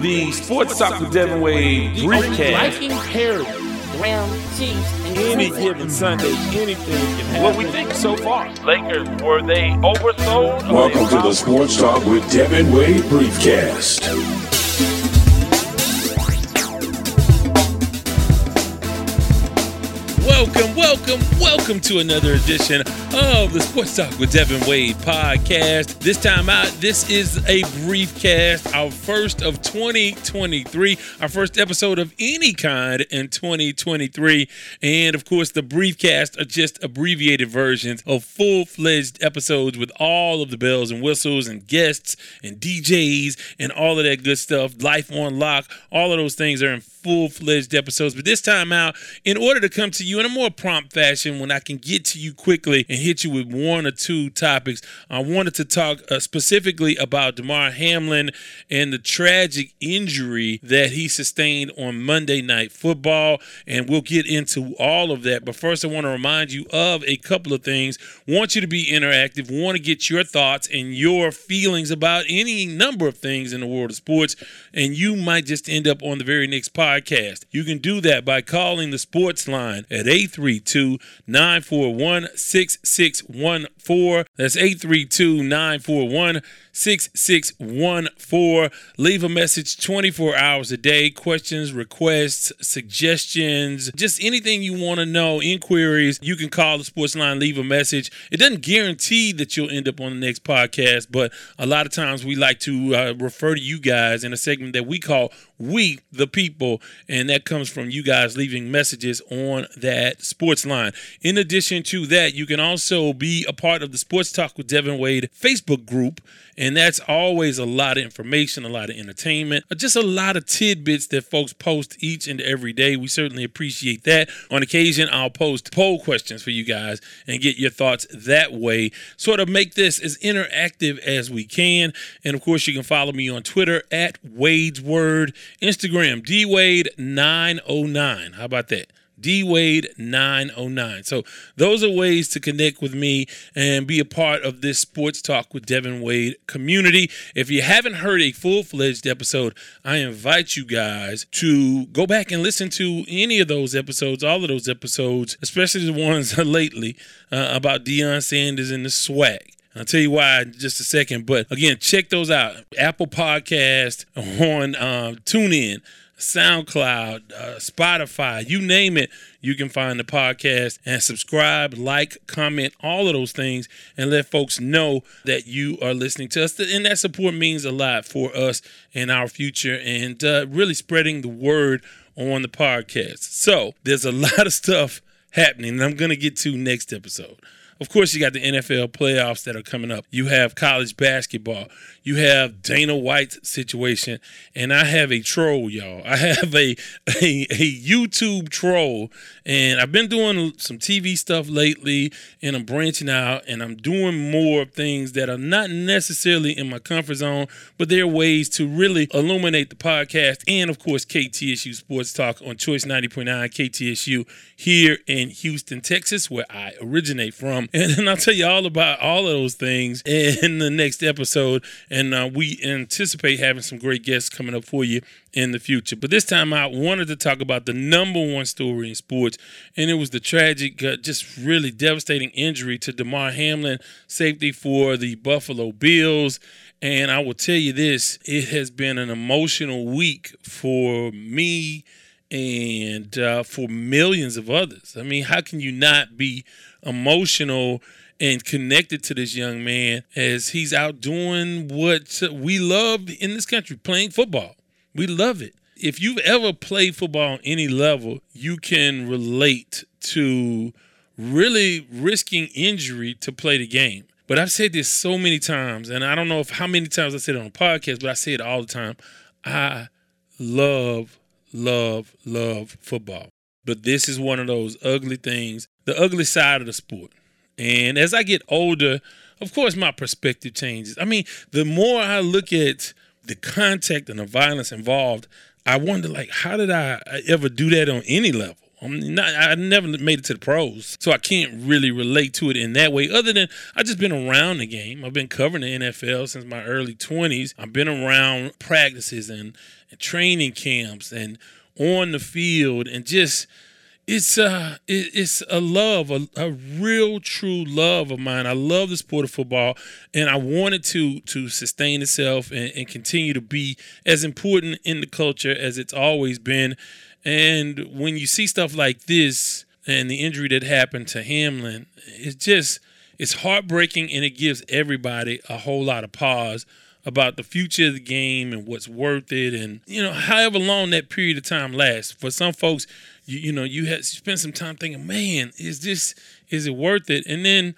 the Sports Talk with Devin Wade briefcast. Liking Perry, Brown Chiefs, and Any given Sunday, anything can happen. What we think so far. Lakers, were they oversold? Welcome to the Sports Talk with Devin Wade Briefcast. Welcome, welcome, welcome to another edition of the Sports Talk with Devin Wade podcast. This time out, this is a briefcast, our first of 2023, our first episode of any kind in 2023. And of course, the brief briefcast are just abbreviated versions of full fledged episodes with all of the bells and whistles and guests and DJs and all of that good stuff. Life on lock, all of those things are in full fledged episodes. But this time out, in order to come to you in a more prompt fashion, when I can get to you quickly and hit you with one or two topics, I wanted to talk uh, specifically about Damar Hamlin and the tragic injury that he sustained on Monday Night Football. And we'll get into all of that. But first, I want to remind you of a couple of things. Want you to be interactive, want to get your thoughts and your feelings about any number of things in the world of sports. And you might just end up on the very next podcast. You can do that by calling the sports line at 832 941 6614. That's 832 941 6614. Leave a message 24 hours a day. Questions, requests, suggestions, just anything you want to know, inquiries. You can call the sports line, leave a message. It doesn't guarantee that you'll end up on the next podcast, but a lot of times we like to uh, refer to you guys in a segment that we call We the People, and that comes from you guys leaving messages on that sports line. In addition to that, you can also be a part of the Sports Talk with Devin Wade Facebook group. And that's always a lot of information, a lot of entertainment, uh, just a lot of tidbits that folks post each and every day. We certainly appreciate that. On occasion, I'll post poll questions for you guys and get your thoughts that way. Sort of make this as interactive as we can. And of course, you can follow me on Twitter at Wade's Word, Instagram, DWade909. How about that? DWade909. So those are ways to connect with me and be a part of this Sports Talk with Devin Wade community. If you haven't heard a full-fledged episode, I invite you guys to go back and listen to any of those episodes, all of those episodes, especially the ones lately uh, about Deion Sanders and the swag. I'll tell you why in just a second. But again, check those out. Apple Podcast on um, TuneIn. SoundCloud, uh, Spotify, you name it, you can find the podcast and subscribe, like, comment, all of those things, and let folks know that you are listening to us. And that support means a lot for us and our future and uh, really spreading the word on the podcast. So there's a lot of stuff happening, and I'm going to get to next episode. Of course, you got the NFL playoffs that are coming up. You have college basketball. You have Dana White's situation, and I have a troll, y'all. I have a, a a YouTube troll, and I've been doing some TV stuff lately, and I'm branching out, and I'm doing more things that are not necessarily in my comfort zone, but they're ways to really illuminate the podcast, and of course, KTSU Sports Talk on Choice 90.9 KTSU here in Houston, Texas, where I originate from. And, I'll tell you all about all of those things in the next episode. And uh, we anticipate having some great guests coming up for you in the future. But this time I wanted to talk about the number one story in sports, and it was the tragic, uh, just really devastating injury to Damar Hamlin, safety for the Buffalo Bills. And I will tell you this it has been an emotional week for me and uh, for millions of others. I mean, how can you not be emotional and connected to this young man as he's out doing what we love in this country playing football? We love it. If you've ever played football on any level, you can relate to really risking injury to play the game. But I've said this so many times, and I don't know if how many times I said it on a podcast, but I say it all the time. I love love, love football. But this is one of those ugly things, the ugly side of the sport. And as I get older, of course, my perspective changes. I mean, the more I look at the contact and the violence involved, I wonder, like, how did I ever do that on any level? I'm not, I never made it to the pros, so I can't really relate to it in that way. Other than I've just been around the game. I've been covering the NFL since my early 20s. I've been around practices and, and training camps and on the field and just it's uh it, it's a love a, a real true love of mine. I love the sport of football and i want it to to sustain itself and, and continue to be as important in the culture as it's always been. And when you see stuff like this and the injury that happened to hamlin it's just it's heartbreaking and it gives everybody a whole lot of pause about the future of the game and what's worth it and you know however long that period of time lasts. For some folks you, you know you had spent some time thinking man is this is it worth it? And then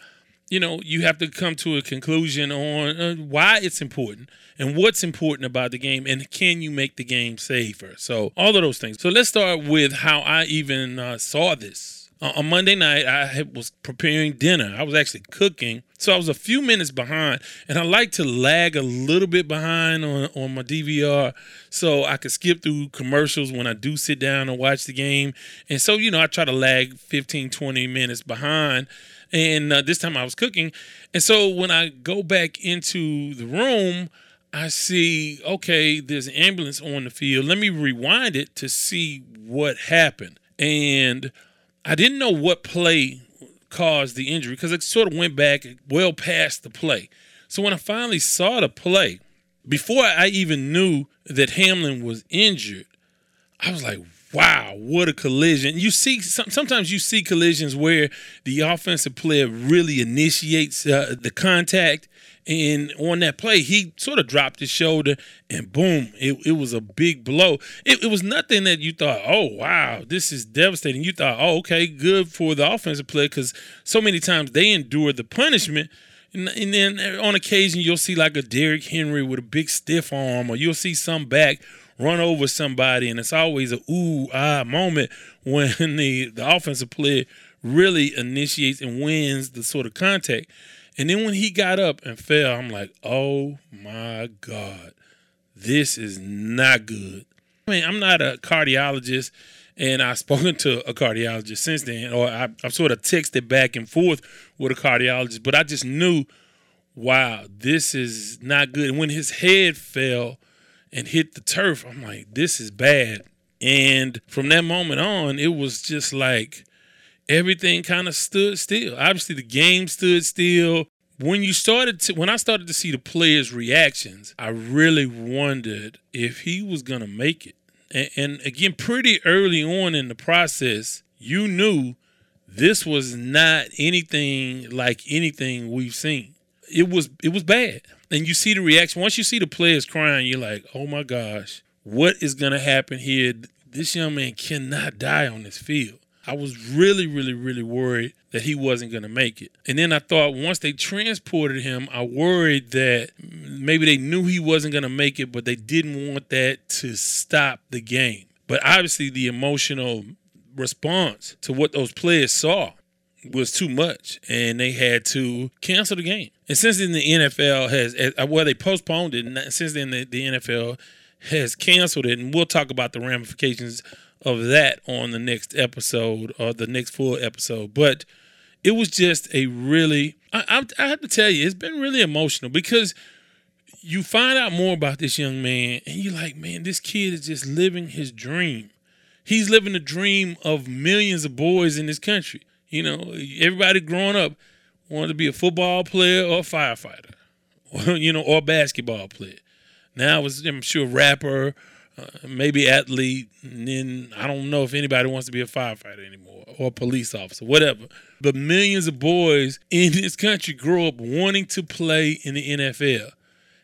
you know you have to come to a conclusion on uh, why it's important and what's important about the game and can you make the game safer? So all of those things. So let's start with how i even uh, saw this on Monday night, I was preparing dinner. I was actually cooking. So I was a few minutes behind, and I like to lag a little bit behind on, on my DVR so I could skip through commercials when I do sit down and watch the game. And so, you know, I try to lag 15, 20 minutes behind. And uh, this time I was cooking. And so when I go back into the room, I see, okay, there's an ambulance on the field. Let me rewind it to see what happened. And I didn't know what play caused the injury because it sort of went back well past the play. So when I finally saw the play, before I even knew that Hamlin was injured, I was like, wow, what a collision. You see, sometimes you see collisions where the offensive player really initiates uh, the contact and on that play, he sort of dropped his shoulder and boom, it, it was a big blow. It, it was nothing that you thought, oh, wow, this is devastating. You thought, oh, okay, good for the offensive player because so many times they endure the punishment. And, and, then on occasion, you'll see like a Derrick Henry with a big stiff arm, or you'll see some back run over somebody, and it's always a ooh ah moment when the, the offensive player really initiates and wins the sort of contact. And then when he got up and fell, I'm like, oh my God, this is not good. I mean, I'm not a cardiologist, and I've spoken to a cardiologist since then, or I, have sort of texted back and forth with a cardiologist, but I just knew, wow, this is not good. And when his head fell and hit the turf, I'm like, this is bad. And from that moment on, it was just like everything kind of stood still. Obviously, the game stood still. When you started to, when I started to see the players' reactions, I really wondered if he was gonna make it. And, and again, pretty early on in the process, you knew this was not anything like anything we've seen. It was it was bad. And you see the reaction. Once you see the players crying, you're like, oh my gosh, what is gonna happen here? This young man cannot die on this field. I was really, really, really worried that he wasn't going to make it. And then I thought once they transported him, I worried that maybe they knew he wasn't going to make it, but they didn't want that to stop the game. But obviously, the emotional response to what those players saw was too much, and they had to cancel the game. And since then, the NFL has, eh, uh, well, they postponed it, and since then, the, the NFL has canceled it, and we'll talk about the ramifications of that on the next episode or the next full episode. But it was just a really, I, I, I have to tell you, it's been really emotional because you find out more about this young man and you're like, man, this kid is just living his dream. He's living the dream of millions of boys in this country. You know, everybody growing up wanted to be a football player or a firefighter, or, you know, or basketball player. Now it's, I'm sure, rapper uh, maybe athlete, and then I don't know if anybody wants to be a firefighter anymore or a police officer, whatever. But millions of boys in this country grow up wanting to play in the NFL.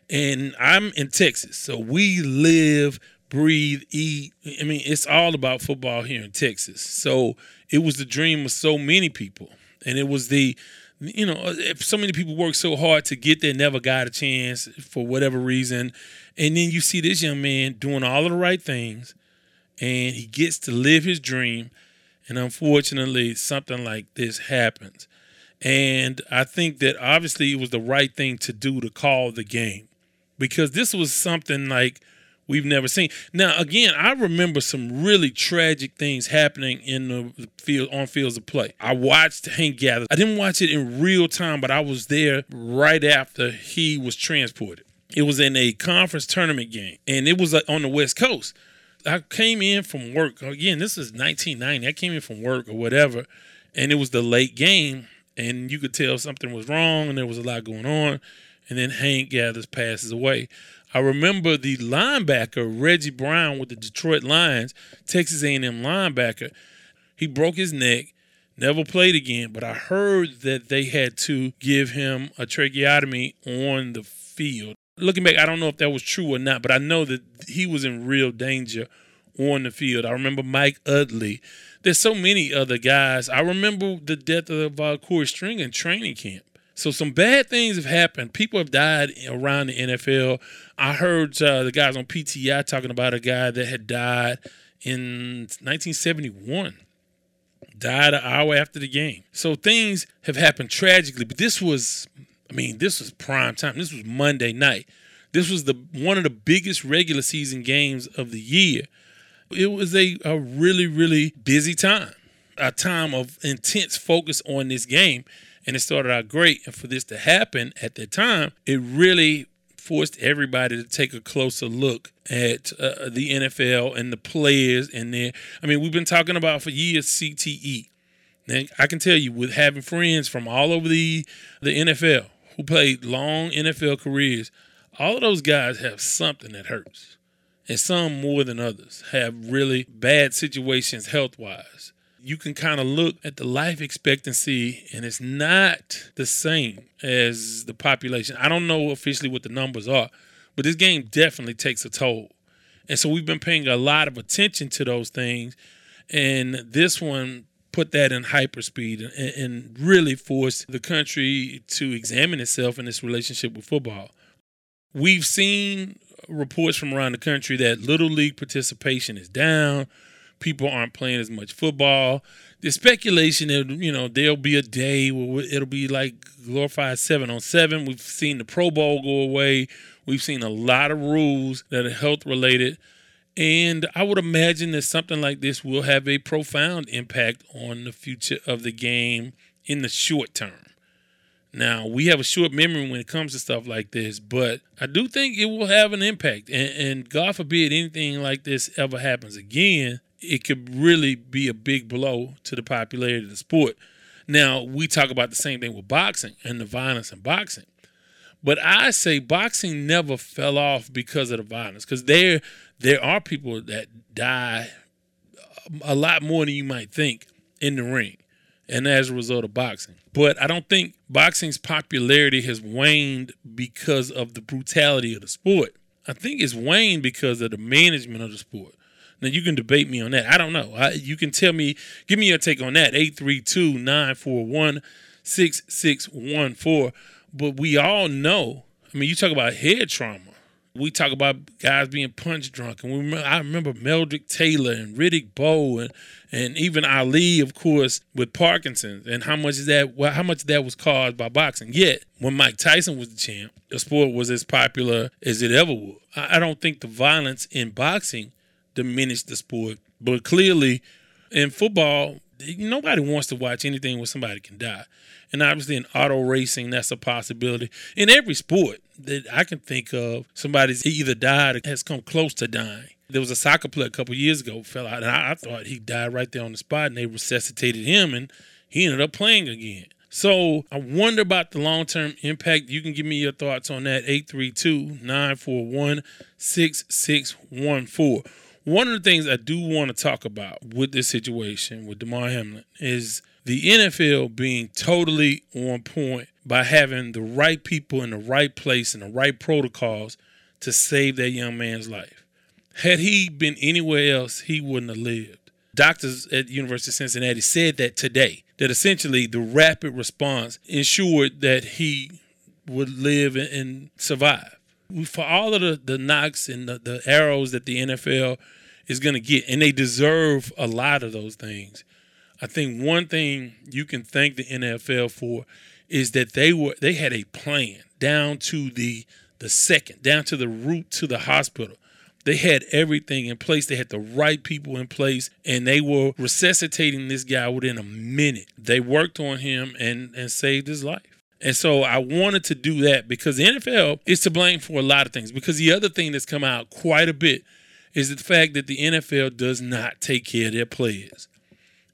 And I'm in Texas, so we live, breathe, eat. I mean, it's all about football here in Texas. So it was the dream of so many people. And it was the you know, so many people work so hard to get there, never got a chance for whatever reason. And then you see this young man doing all of the right things and he gets to live his dream. And unfortunately, something like this happens. And I think that obviously it was the right thing to do to call the game because this was something like we've never seen. Now, again, I remember some really tragic things happening in the field on fields of play. I watched Hank Gather. I didn't watch it in real time, but I was there right after he was transported. It was in a conference tournament game, and it was uh, on the West Coast. I came in from work. Again, this is 1990. I came in from work or whatever, and it was the late game, and you could tell something was wrong, and there was a lot going on. And then Hank Gathers passes away. I remember the linebacker Reggie Brown with the Detroit Lions, Texas A&M linebacker. He broke his neck, never played again. But I heard that they had to give him a tracheotomy on the field. Looking back, I don't know if that was true or not, but I know that he was in real danger on the field. I remember Mike Utley. There's so many other guys. I remember the death of uh, Korey Stringer in training camp. So some bad things have happened. People have died around the NFL. I heard uh, the guys on PTI talking about a guy that had died in 1971. Died an hour after the game. So things have happened tragically, but this was, I mean, this was prime time. This was Monday night. This was the one of the biggest regular season games of the year. It was a, a really, really busy time, a time of intense focus on this game and it started out great. And for this to happen at the time, it really forced everybody to take a closer look at uh, the NFL and the players and their. I mean, we've been talking about for years CTE. And I can tell you, with having friends from all over the the NFL who played long NFL careers, all of those guys have something that hurts, and some more than others have really bad situations health wise you can kind of look at the life expectancy and it's not the same as the population. I don't know officially what the numbers are, but this game definitely takes a toll. And so we've been paying a lot of attention to those things. And this one put that in hyperspeed and, and really forced the country to examine itself in its relationship with football. We've seen reports from around the country that little league participation is down people aren't playing as much football. The speculation that you know there'll be a day where it'll be like glorified seven on seven. We've seen the Pro Bowl go away. We've seen a lot of rules that are health related. And I would imagine that something like this will have a profound impact on the future of the game in the short term. Now, we have a short memory when it comes to stuff like this, but I do think it will have an impact. And, and God forbid anything like this ever happens again, it could really be a big blow to the popularity of the sport. Now, we talk about the same thing with boxing and the violence in boxing. But I say boxing never fell off because of the violence, because there there are people that die a lot more than you might think in the ring, and as a result of boxing. But I don't think boxing's popularity has waned because of the brutality of the sport. I think it's waned because of the management of the sport. Now you can debate me on that. I don't know. I, you can tell me, give me your take on that. 832-941-6614. But we all know, I mean, you talk about head trauma. We talk about guys being punch drunk, and we I remember Meldrick Taylor and Riddick Bowe, and and even Ali, of course, with Parkinson's, and how much is that? How much of that was caused by boxing? Yet, when Mike Tyson was the champ, the sport was as popular as it ever was. I, I don't think the violence in boxing diminish the sport. But clearly, in football, nobody wants to watch anything where somebody can die. And obviously, in auto racing, that's a possibility. In every sport that I can think of, somebody's either died or has come close to dying. There was a soccer player a couple years ago fell out, and I, I thought he died right there on the spot, and they resuscitated him, and he ended up playing again. So I wonder about the long term impact. You can give me your thoughts on that 832 941 6614. One of the things I do want to talk about with this situation with Damar Hamlin is the NFL being totally on point by having the right people in the right place and the right protocols to save that young man's life. Had he been anywhere else, he wouldn't have lived. Doctors at University of Cincinnati said that today, that essentially the rapid response ensured that he would live and survive. For all of the, the knocks and the, the arrows that the NFL is going to get, and they deserve a lot of those things. I think one thing you can thank the NFL for is that they were they had a plan down to the the second, down to the route to the hospital They had everything in place. They had the right people in place, and they were resuscitating this guy within a minute. They worked on him and, and saved his life. And so I wanted to do that because the NFL is to blame for a lot of things. Because the other thing that's come out quite a bit is the fact that the NFL does not take care of their players.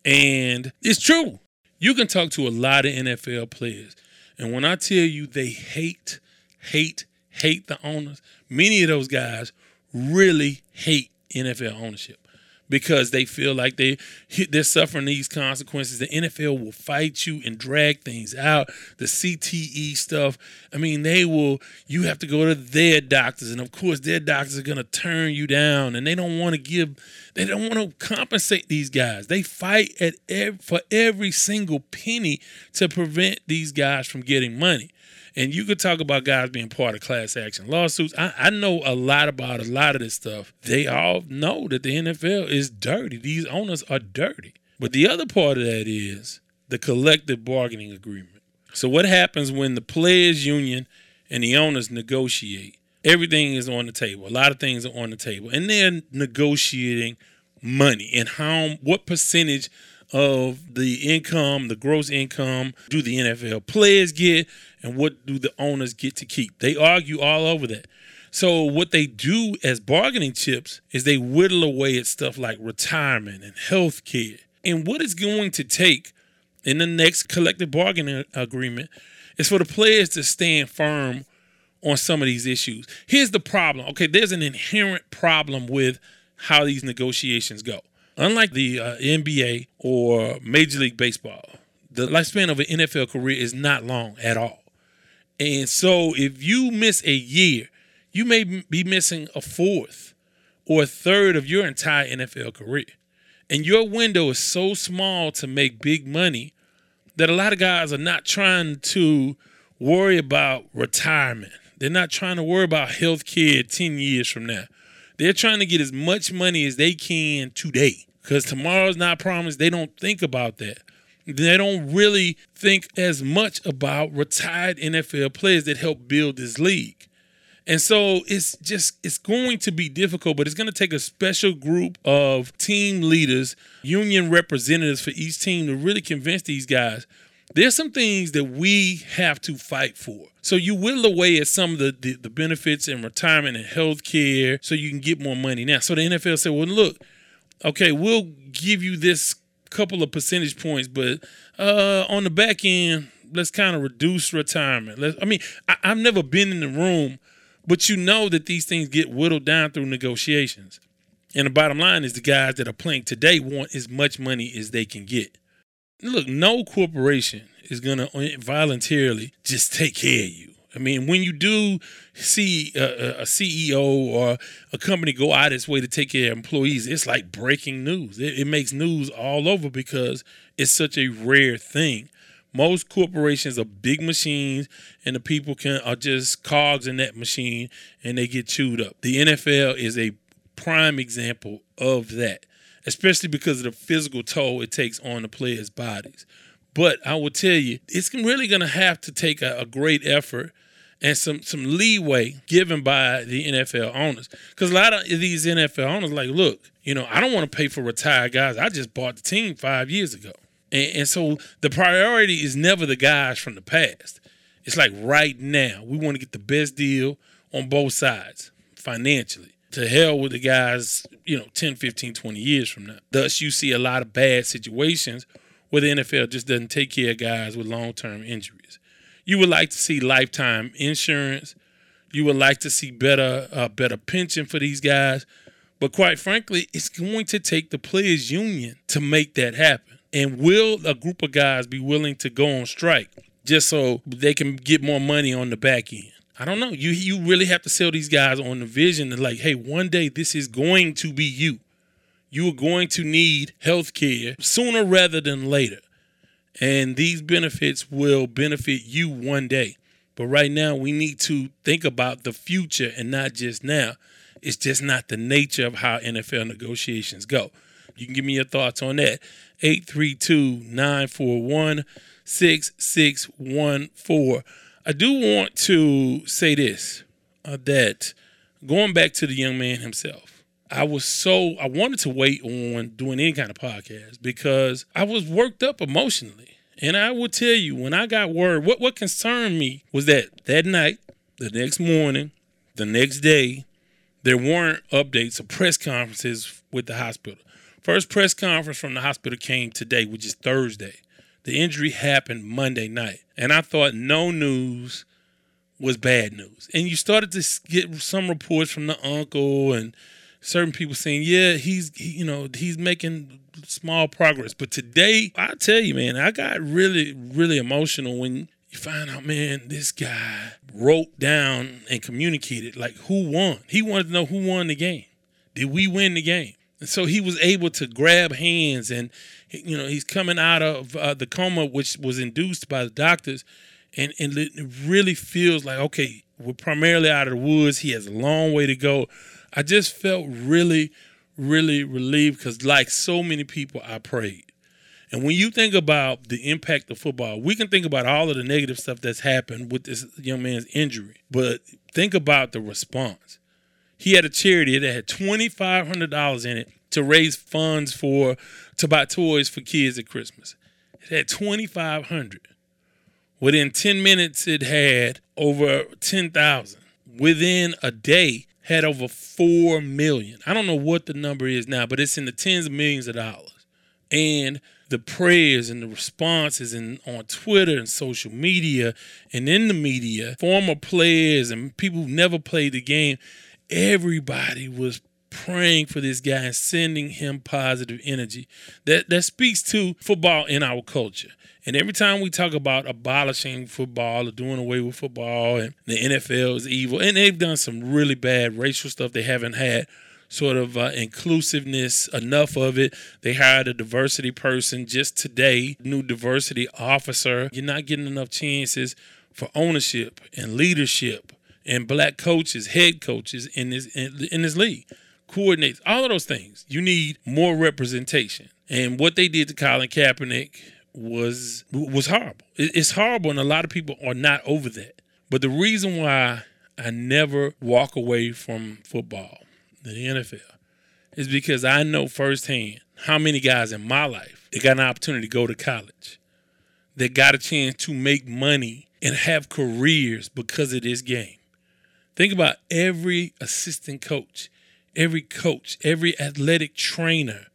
And it's true. You can talk to a lot of NFL players. And when I tell you they hate, hate, hate the owners, many of those guys really hate NFL ownership because they feel like they they're suffering these consequences. The NFL will fight you and drag things out. The CTE stuff. I mean, they will. You have to go to their doctors, and of course, their doctors are going to turn you down, and they don't want to give. They don't want to compensate these guys. They fight at for every single penny to prevent these guys from getting money. And you could talk about guys being part of class action lawsuits. I, I know a lot about a lot of this stuff. They all know that the NFL is dirty. These owners are dirty. But the other part of that is the collective bargaining agreement. So what happens when the players union and the owners negotiate? Everything is on the table. A lot of things are on the table. And they're negotiating money and how what percentage of the income, the gross income, do the NFL players get, and what do the owners get to keep? They argue all over that. So what they do as bargaining chips is they whittle away at stuff like retirement and health care. And what it's going to take in the next collective bargaining agreement is for the players to stand firm on some of these issues. Here's the problem. Okay, there's an inherent problem with how these negotiations go. Unlike the uh, NBA or Major League Baseball, the lifespan of an NFL career is not long at all. And so if you miss a year, you may be missing a fourth or a third of your entire NFL career. And your window is so small to make big money that a lot of guys are not trying to worry about retirement. They're not trying to worry about health care 10 years from now. They're trying to get as much money as they can today because tomorrow's not promised. They don't think about that. They don't really think as much about retired NFL players that help build this league. And so it's just it's going to be difficult, but it's going to take a special group of team leaders, union representatives for each team to really convince these guys there's some things that we have to fight for. So you whittle away at some of the, the, the benefits in retirement and health care so you can get more money now. So the NFL said, well, look, okay, we'll give you this couple of percentage points, but uh, on the back end, let's kind of reduce retirement. Let's, I mean, I, I've never been in the room, but you know that these things get whittled down through negotiations. And the bottom line is the guys that are playing today want as much money as they can get. Look, no corporation is going to voluntarily just take care of you. I mean, when you do see a, a, CEO or a company go out its way to take care of employees, it's like breaking news. It, it makes news all over because it's such a rare thing. Most corporations are big machines, and the people can are just cogs in that machine, and they get chewed up. The NFL is a prime example of that, especially because of the physical toll it takes on the players' bodies. But I will tell you, it's really going to have to take a, a, great effort and some some leeway given by the NFL owners. Because a lot of these NFL owners like, look, you know, I don't want to pay for retired guys. I just bought the team five years ago. And, and so the priority is never the guys from the past. It's like right now, we want to get the best deal on both sides financially. To hell with the guys, you know, 10, 15, 20 years from now. Thus, you see a lot of bad situations where the NFL just doesn't take care of guys with long term injuries. You would like to see lifetime insurance. You would like to see better uh, better pension for these guys. But quite frankly, it's going to take the players' union to make that happen. And will a group of guys be willing to go on strike just so they can get more money on the back end? I don't know. You you really have to sell these guys on the vision that like, hey, one day this is going to be you you are going to need health care sooner rather than later. And these benefits will benefit you one day. But right now, we need to think about the future and not just now. It's just not the nature of how NFL negotiations go. You can give me your thoughts on that. 832 941 6614. I do want to say this uh, that going back to the young man himself. I was so I wanted to wait on doing any kind of podcast because I was worked up emotionally. And I will tell you, when I got word, what what concerned me was that that night, the next morning, the next day, there weren't updates or press conferences with the hospital. First press conference from the hospital came today, which is Thursday. The injury happened Monday night. And I thought no news was bad news. And you started to get some reports from the uncle and certain people saying, yeah, he's, he, you know, he's making small progress. But today, I tell you, man, I got really, really emotional when you find out, man, this guy wrote down and communicated like who won. He wanted to know who won the game. Did we win the game? And so he was able to grab hands and, you know, he's coming out of uh, the coma, which was induced by the doctors. And, and it really feels like, okay, we're primarily out of the woods. He has a long way to go. I just felt really, really relieved because, like so many people, I prayed. And when you think about the impact of football, we can think about all of the negative stuff that's happened with this young man's injury, but think about the response he had a charity that had $2,500 in it to raise funds for to buy toys for kids at Christmas. It had 2,500. Within 10 minutes, it had over 10,000. Within a day, had over 4 million. I don't know what the number is now, but it's in the tens of millions of dollars. And the prayers and the responses and on Twitter and social media and in the media, former players and people who never played the game, everybody was praying for this guy and sending him positive energy. That that speaks to football in our culture. And every time we talk about abolishing football or doing away with football and the NFL is evil, and they've done some really bad racial stuff, they haven't had sort of uh, inclusiveness enough of it. They hired a diversity person just today, new diversity officer. You're not getting enough chances for ownership and leadership and black coaches, head coaches in this in, in this league, coordinates, all of those things. You need more representation. And what they did to Colin Kaepernick was was horrible. It's horrible, and a lot of people are not over that. But the reason why I never walk away from football, the NFL, is because I know firsthand how many guys in my life that got an opportunity to go to college, that got a chance to make money and have careers because of this game. Think about every assistant coach, every coach, every athletic trainer,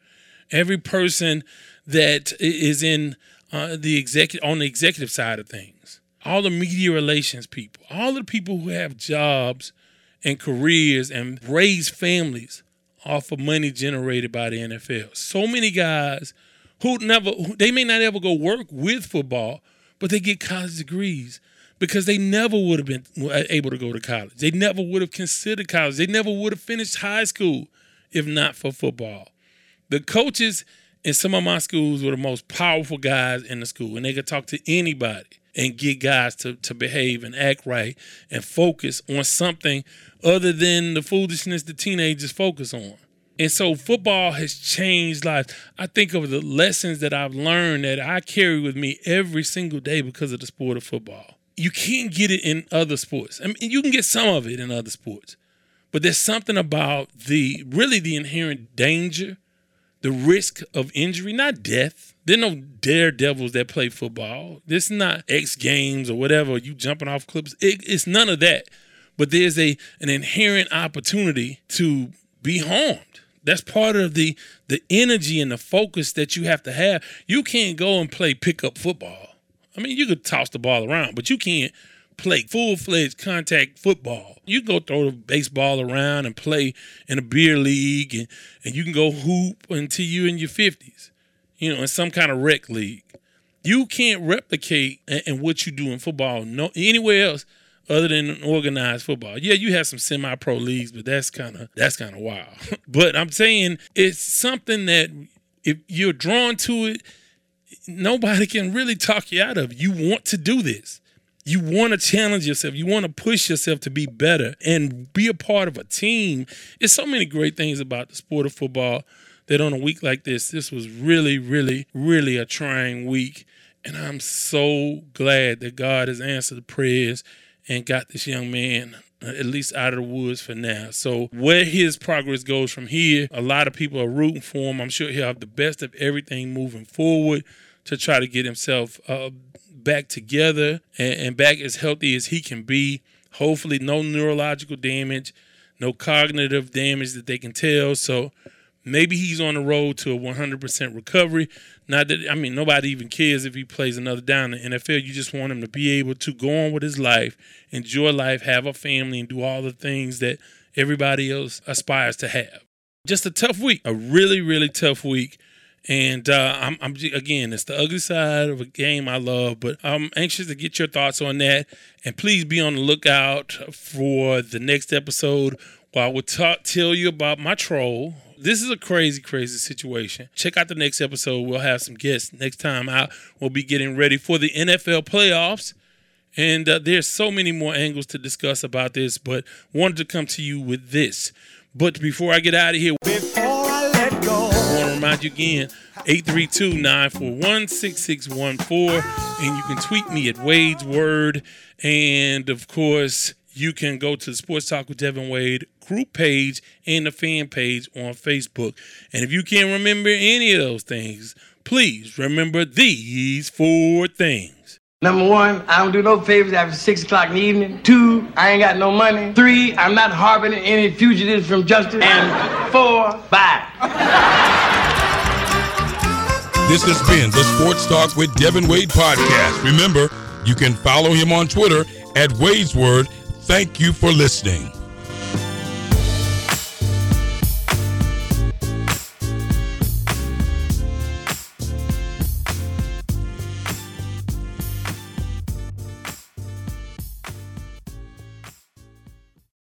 every person that is in uh, the executive on the executive side of things, all the media relations people, all the people who have jobs and careers and raise families off of money generated by the NFL. So many guys who never they may not ever go work with football, but they get college degrees because they never would have been able to go to college. They never would have considered college. They never would have finished high school if not for football. The coaches in some of my schools were the most powerful guys in the school, and they could talk to anybody and get guys to, to behave and act right and focus on something other than the foolishness the teenagers focus on. And so football has changed lives. I think of the lessons that I've learned that I carry with me every single day because of the sport of football you can't get it in other sports. I mean, you can get some of it in other sports, but there's something about the really the inherent danger, the risk of injury, not death. There's no daredevils that play football. This is not X Games or whatever. You jumping off clips. It, it's none of that. But there's a an inherent opportunity to be harmed. That's part of the the energy and the focus that you have to have. You can't go and play pickup football I mean, you could toss the ball around, but you can't play full fledged contact football. You can go throw the baseball around and play in a beer league, and, and you can go hoop until you're in your 50s, you know, in some kind of rec league. You can't replicate in what you do in football no anywhere else other than organized football. Yeah, you have some semi-pro leagues, but that's kind of that's kind of wild. but I'm saying it's something that if you're drawn to it, nobody can really talk you out of. You want to do this. You want to challenge yourself. You want to push yourself to be better and be a part of a team. There's so many great things about the sport of football that on a week like this, this was really, really, really a trying week. And I'm so glad that God has answered the prayers and got this young man uh, at least out of the woods for now. So where his progress goes from here, a lot of people are rooting for him. I'm sure he'll have the best of everything moving forward to try to get himself uh, back together and, and back as healthy as he can be. Hopefully, no neurological damage, no cognitive damage that they can tell. So maybe he's on the road to a 100% recovery. Not that I mean nobody even cares if he plays another down in the NFL. You just want him to be able to go on with his life, enjoy life, have a family, and do all the things that everybody else aspires to have. Just a tough week, a really really tough week. And uh, I'm, I'm again, it's the ugly side of a game I love, but I'm anxious to get your thoughts on that. And please be on the lookout for the next episode where I will talk, tell you about my troll this is a crazy, crazy situation. Check out the next episode. We'll have some guests next time out. We'll be getting ready for the NFL playoffs. And uh, there's so many more angles to discuss about this, but wanted to come to you with this. But before I get out of here, before remind you again 832 941 6614. And you can tweet me at Wade's Word. And of course, you can go to the Sports Talk with Devin Wade group page and the fan page on Facebook. And if you can't remember any of those things, please remember these four things. Number one, I don't do no favors after six o'clock in the evening. Two, I ain't got no money. Three, I'm not harboring any fugitives from justice. And four, bye. This has been the Sports Talk with Devin Wade podcast. Remember, you can follow him on Twitter at Wade's Word. Thank you for listening.